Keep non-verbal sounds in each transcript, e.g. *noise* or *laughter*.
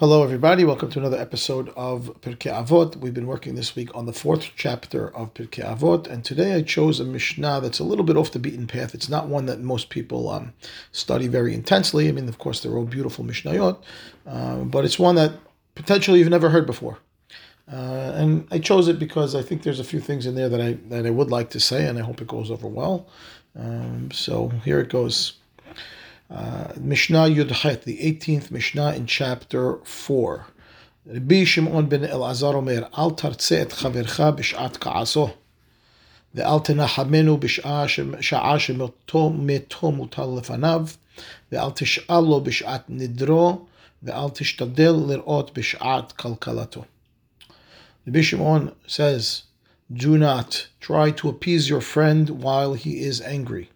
Hello, everybody. Welcome to another episode of Pirkei Avot. We've been working this week on the fourth chapter of Pirkei Avot, and today I chose a Mishnah that's a little bit off the beaten path. It's not one that most people um, study very intensely. I mean, of course, they're all beautiful Mishnayot, uh, but it's one that potentially you've never heard before. Uh, and I chose it because I think there's a few things in there that I that I would like to say, and I hope it goes over well. Um, so here it goes. Uh, Mishnah Yudchet, the 18th Mishnah in chapter 4. Rabbi Shimon ben Elazar Omer, Al tartze et chavercha b'shat ka'aso, ואל תנחמנו בשעה שמתו מתו מוטל לפניו, ואל תשאל לו בשעת נדרו, ואל תשתדל לראות בשעת כלכלתו. Rabbi Shimon says, Do not try to appease your friend while he is angry,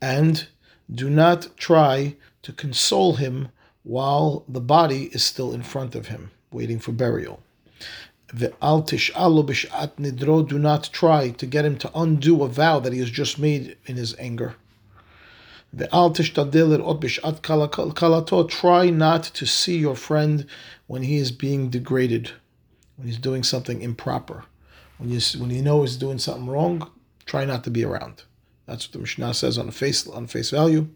and do not try to console him while the body is still in front of him, waiting for burial. The al tish'al lo b'shat nidro, do not try to get him to undo a vow that he has just made in his anger. Try not to see your friend when he is being degraded, when he's doing something improper. When you, when you know he's doing something wrong, try not to be around. That's what the Mishnah says on face on face value.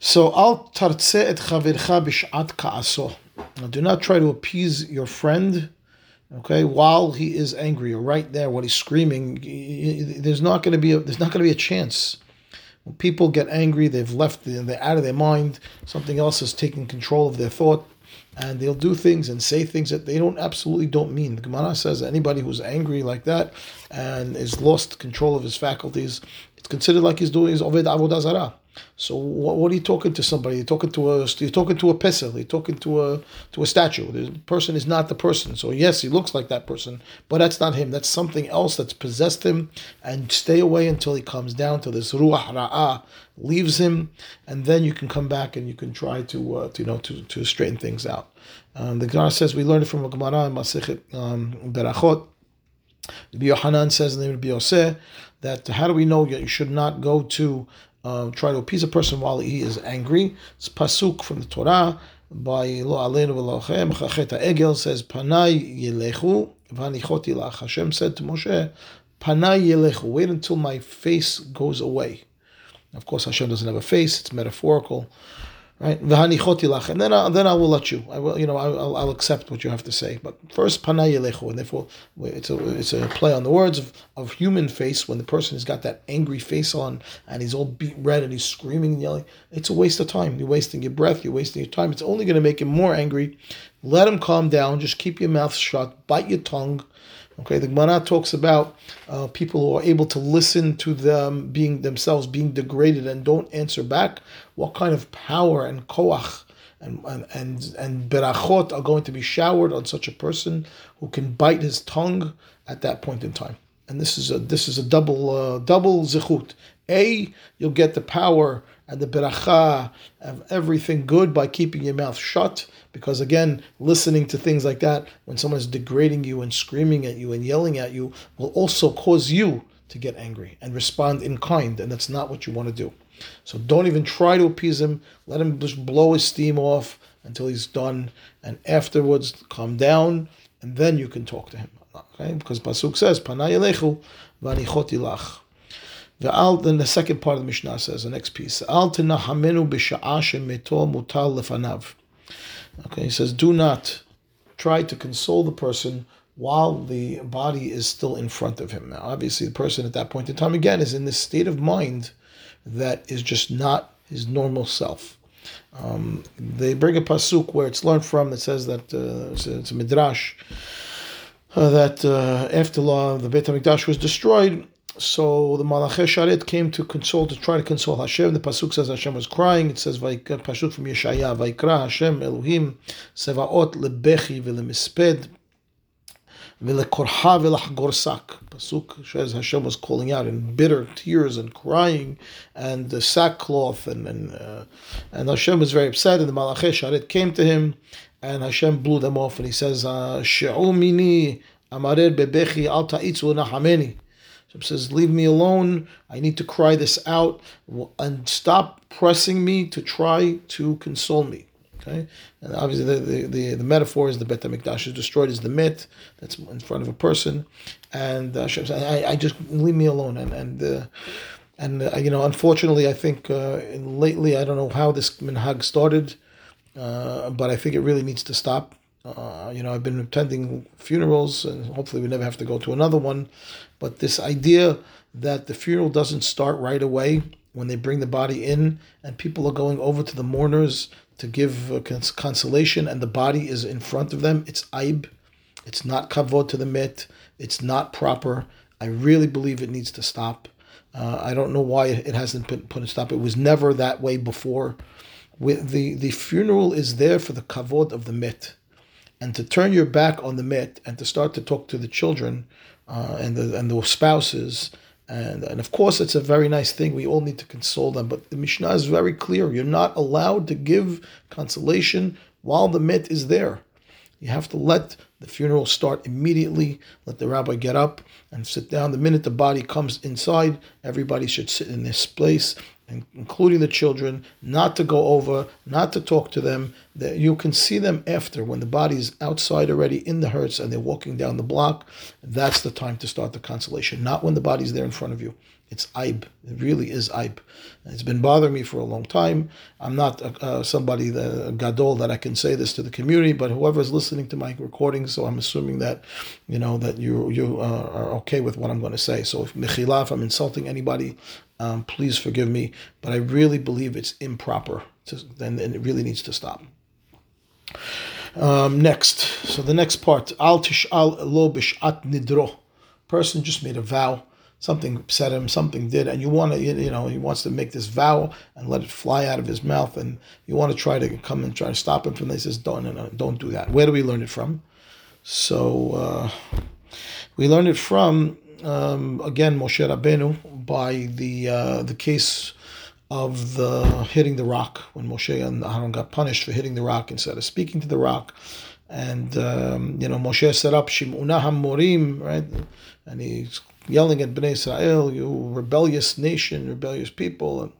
So al tartze et chavircha b'shat ka'aso. Do not try to appease your friend, okay, while he is angry or right there when he's screaming. There's not going to be a, there's not going to be a chance. When people get angry, they've left, they're out of their mind. Something else is taking control of their thought and they'll do things and say things that they don't absolutely don't mean. The Gemara says anybody who's angry like that and is lost control of his faculties, it's considered like he's doing his oved avodah zarah. So what, what, are you talking to somebody? You're talking to a you're talking to a pesel. You're talking to a to a statue. The person is not the person. So yes, he looks like that person, but that's not him. That's something else that's possessed him. And stay away until he comes down to this ruach ra'ah leaves him, and then you can come back and you can try to, uh, to you know to, to straighten things out. Um, the Gemara says we learned from a Gemara in Masechet um, Berachot. Rabbi Yohanan says in the of Yoseh that how do we know that you should not go to uh, try to appease a person while he is angry. It's pasuk from the Torah by Lo Aleinu V'Lochem. Chachet Egel says Panay Yelechu V'Anichoti Lach. Hashem said to Moshe, Panay Yelechu. Wait until my face goes away. Of course, Hashem doesn't have a face; it's metaphorical right? And then I, then I will let you. I will, you know, I'll, I'll accept what you have to say. But first, panayelechu, and therefore it's a it's a play on the words of, of human face. When the person has got that angry face on and he's all beat red and he's screaming and yelling, it's a waste of time. You're wasting your breath. You're wasting your time. It's only going to make him more angry. Let him calm down. Just keep your mouth shut. Bite your tongue. Okay, the Gemara talks about uh, people who are able to listen to them being themselves being degraded and don't answer back. What kind of power and koach and and and, and berachot are going to be showered on such a person who can bite his tongue at that point in time? And this is a this is a double uh, double zichut. A, you'll get the power and the beracha of everything good by keeping your mouth shut. Because again, listening to things like that, when someone is degrading you and screaming at you and yelling at you, will also cause you to get angry and respond in kind, and that's not what you want to do. So don't even try to appease him. Let him just blow his steam off until he's done, and afterwards calm down, and then you can talk to him. Okay, because pasuk says, "Panayelechu v'anichoti lach." The al then the second part of the Mishnah says the next piece al shemeto mutal lefanav. Okay, he says do not try to console the person while the body is still in front of him. Now, obviously, the person at that point in time again is in this state of mind that is just not his normal self. Um, they bring a pasuk where it's learned from that says that uh, it's, a, it's, a, midrash uh, that uh, after law the Beit Hamikdash was destroyed, so the Malachi Sharet came to console, to try to console Hashem. The pasuk says Hashem was crying. It says pasuk from Yeshaya, Vaikra Hashem Elohim sevaot lebechi velemisped velekorha velachgorsak. Pasuk says Hashem was calling out in bitter tears and crying and the sackcloth and and uh, and Hashem was very upset. And the Malachi Sharet came to him, and Hashem blew them off. And he says, She'u mini amarer bebechi al ta'itzu nahameni. So says, Leave me alone. I need to cry this out and stop pressing me to try to console me. Okay, and obviously the, the, the, the metaphor is the Bet Hamikdash is destroyed is the mit that's in front of a person, and uh, Hashem said, I, I just leave me alone. And and uh, and uh, you know, unfortunately, I think uh, lately I don't know how this minhag started, uh, but I think it really needs to stop. Uh, you know, I've been attending funerals, and hopefully we never have to go to another one. But this idea that the funeral doesn't start right away when they bring the body in, and people are going over to the mourners to give cons- consolation, and the body is in front of them. It's aib. It's not kavod to the mit. It's not proper. I really believe it needs to stop. Uh, I don't know why it hasn't been put a stop. It was never that way before. With the the funeral is there for the kavod of the mit, and to turn your back on the mit and to start to talk to the children uh, and the and the spouses. And, and of course, it's a very nice thing. We all need to console them. But the Mishnah is very clear. You're not allowed to give consolation while the mit is there. You have to let the funeral start immediately. Let the rabbi get up and sit down. The minute the body comes inside, everybody should sit in this place, including the children, not to go over, not to talk to them. That you can see them after when the body is outside already in the hearse and they're walking down the block. That's the time to start the consolation, not when the body's there in front of you. It's aib. It really is aib. It's been bothering me for a long time. I'm not uh, somebody, the gadol, that I can say this to the community, but whoever's listening to my recording, so I'm assuming that, you know, that you you uh, are okay with what I'm going to say. So if mechila, if I'm insulting anybody, um, please forgive me. But I really believe it's improper. Then and it really needs to stop. Um, next, so the next part, al tish'al lo b'shat nidro. Person just made a vow something upset him, something did, and you want to, you know, he wants to make this vow and let it fly out of his mouth, and you want to try to come and try to stop him from this. He says, don't, no, no, don't do that. Where do we learn it from? So uh, we learn it from um, again Moshe Rabbeinu by the uh, the case of the hitting the rock when Moshe and Aaron got punished for hitting the rock instead of speaking to the rock. And um, you know Moshe set up Shimu na Hamorim, right? And he's yelling at Bnei Israel, you rebellious nation, rebellious people, and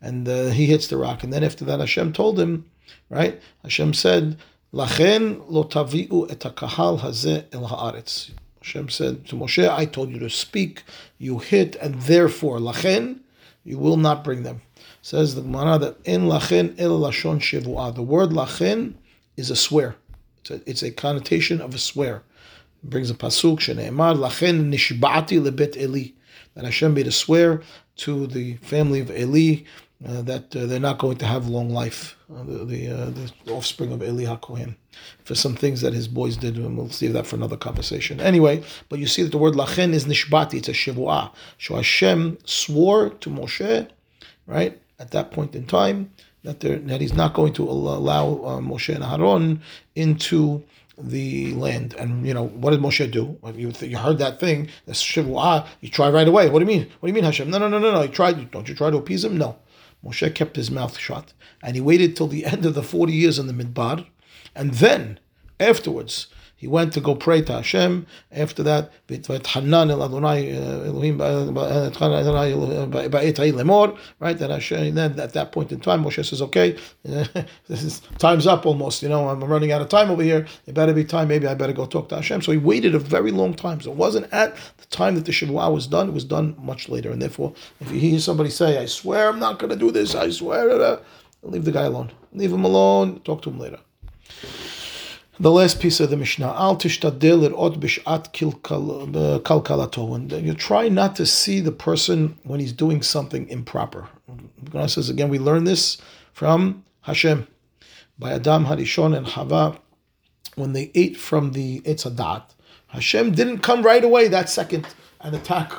and uh, he hits the rock. And then after that, Hashem told him, right? Hashem said, "Lachen lo taviu et hakahal hazeh el haaretz." Hashem said to Moshe, "I told you to speak. You hit, and therefore, lachen, you will not bring them." Says the Gemara that in lachen el lashon shivuah. The word lachen is a swear. It's a, it's a connotation of a swear It brings a pasuk sheneemar lachen nishba'ati lebet Eli that Hashem made a swear to the family of Eli uh, that uh, they're not going to have long life, uh, the the, uh, the, offspring of Eli HaKohen, for some things that his boys did, and we'll save that for another conversation. Anyway, but you see that the word lachen is nishbati, it's a shivuah. So Hashem swore to Moshe, right, at that point in time, that, that he's not going to allow uh, Moshe and Aaron into the land. And you know, what did Moshe do? You, you heard that thing, the shivua, you try right away. What do you mean? What do you mean, Hashem? No, no, no, no, no. You tried. Don't you try to appease him? No. Moshe kept his mouth shut, and he waited till the end of the forty years in the midbar, and then afterwards he went to go pray to Hashem. After that. Right, that Hashem. Then at that point in time, Moshe says, "Okay, *laughs* this is time's up almost. You know, I'm running out of time over here. It better be time. Maybe I better go talk to Hashem." So he waited a very long time. So it wasn't at the time that the Shavua was done. It was done much later. And therefore, if you hear somebody say, "I swear I'm not going to do this," I swear, *laughs* leave the guy alone. Leave him alone. Talk to him later. The last piece of the Mishnah, Al tishtadel od bishat kalkalato. You try not to see the person when he's doing something improper. God says again, we learn this from Hashem by Adam Harishon and Hava when they ate from the Etz HaDa'at. Hashem didn't come right away that second and attack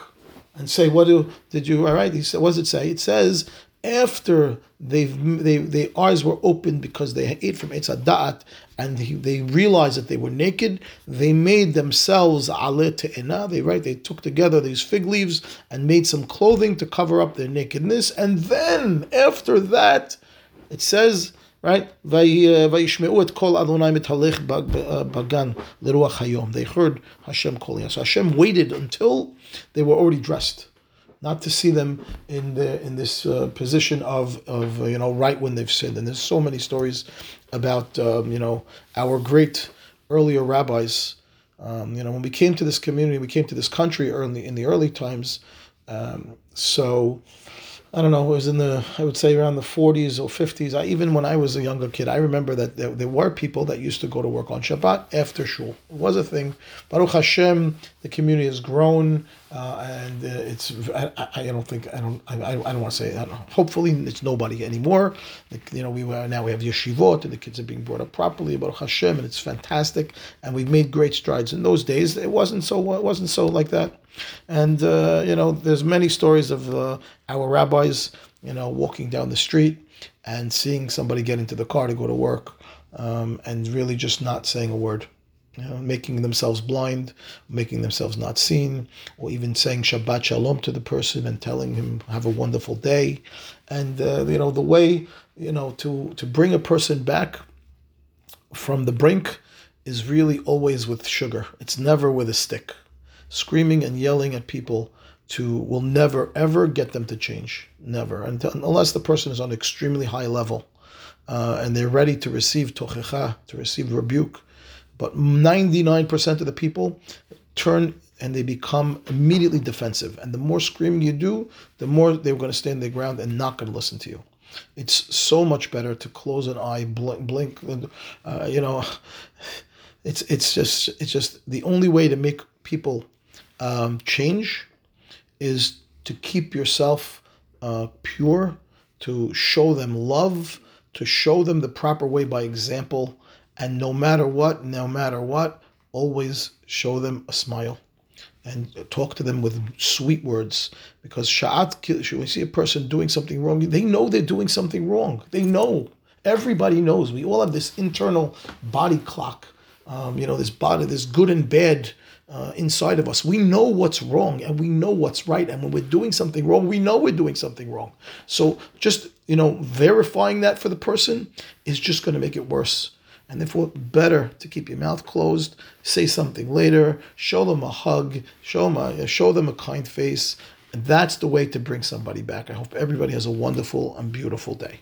and say, "What do did you?" All right, he said, "What does it say?" It says after they they, their eyes were opened because they ate from Eitz Da'at and they realized that they were naked, they made themselves ale te'ena, they right, they took together these fig leaves and made some clothing to cover up their nakedness. And then after that, it says, right, uh, vayishmeu et kol Adonai mitalech uh, bagan leruach hayom. They heard Hashem calling us. Hashem waited until they were already dressed not to see them in the in this uh, position of of uh, you know right when they've sinned. And there's so many stories about um, you know our great earlier rabbis. Um, you know, when we came to this community, we came to this country early in the early times. Um, so I don't know, it was in the, I would say around the 40s or 50s. I, even when I was a younger kid, I remember that there, there, were people that used to go to work on Shabbat after shul. It was a thing. Baruch Hashem, the community has grown, uh, and uh, it's, I, I, don't think, I don't, I, I don't want to say, hopefully it's nobody anymore. You know, we were, now we have yeshivot, and the kids are being brought up properly, about Hashem, and it's fantastic. And we've made great strides. In those days, it wasn't so, it wasn't so like that. And uh, you know, there's many stories of uh, our rabbis, you know, walking down the street and seeing somebody get into the car to go to work, um, and really just not saying a word. Making themselves blind, making themselves not seen, or even saying Shabbat Shalom to the person and telling him have a wonderful day, and uh, you know the way you know to to bring a person back from the brink is really always with sugar. It's never with a stick screaming and yelling at people to will never ever get them to change. Never, Until, unless the person is on extremely high level uh, and they're ready to receive tochecha, to receive rebuke. But 99% of the people turn and they become immediately defensive. And the more screaming you do, the more they're going to stand their ground and not going to listen to you. It's so much better to close an eye, blink, blink. Uh, you know, *sighs* it's it's just it's just the only way to make people um, change is to keep yourself uh, pure, to show them love, to show them the proper way by example, and no matter what, no matter what, always show them a smile and talk to them with sweet words because sha'at when we see a person doing something wrong they know they're doing something wrong they know everybody knows we all have this internal body clock um, you know this body this good and bad uh, inside of us. We know what's wrong and we know what's right. And when we're doing something wrong, we know we're doing something wrong. So just, you know, verifying that for the person is just going to make it worse. And therefore, better to keep your mouth closed, say something later, show them a hug, show them a, show them a kind face. And that's the way to bring somebody back. I hope everybody has a wonderful and beautiful day.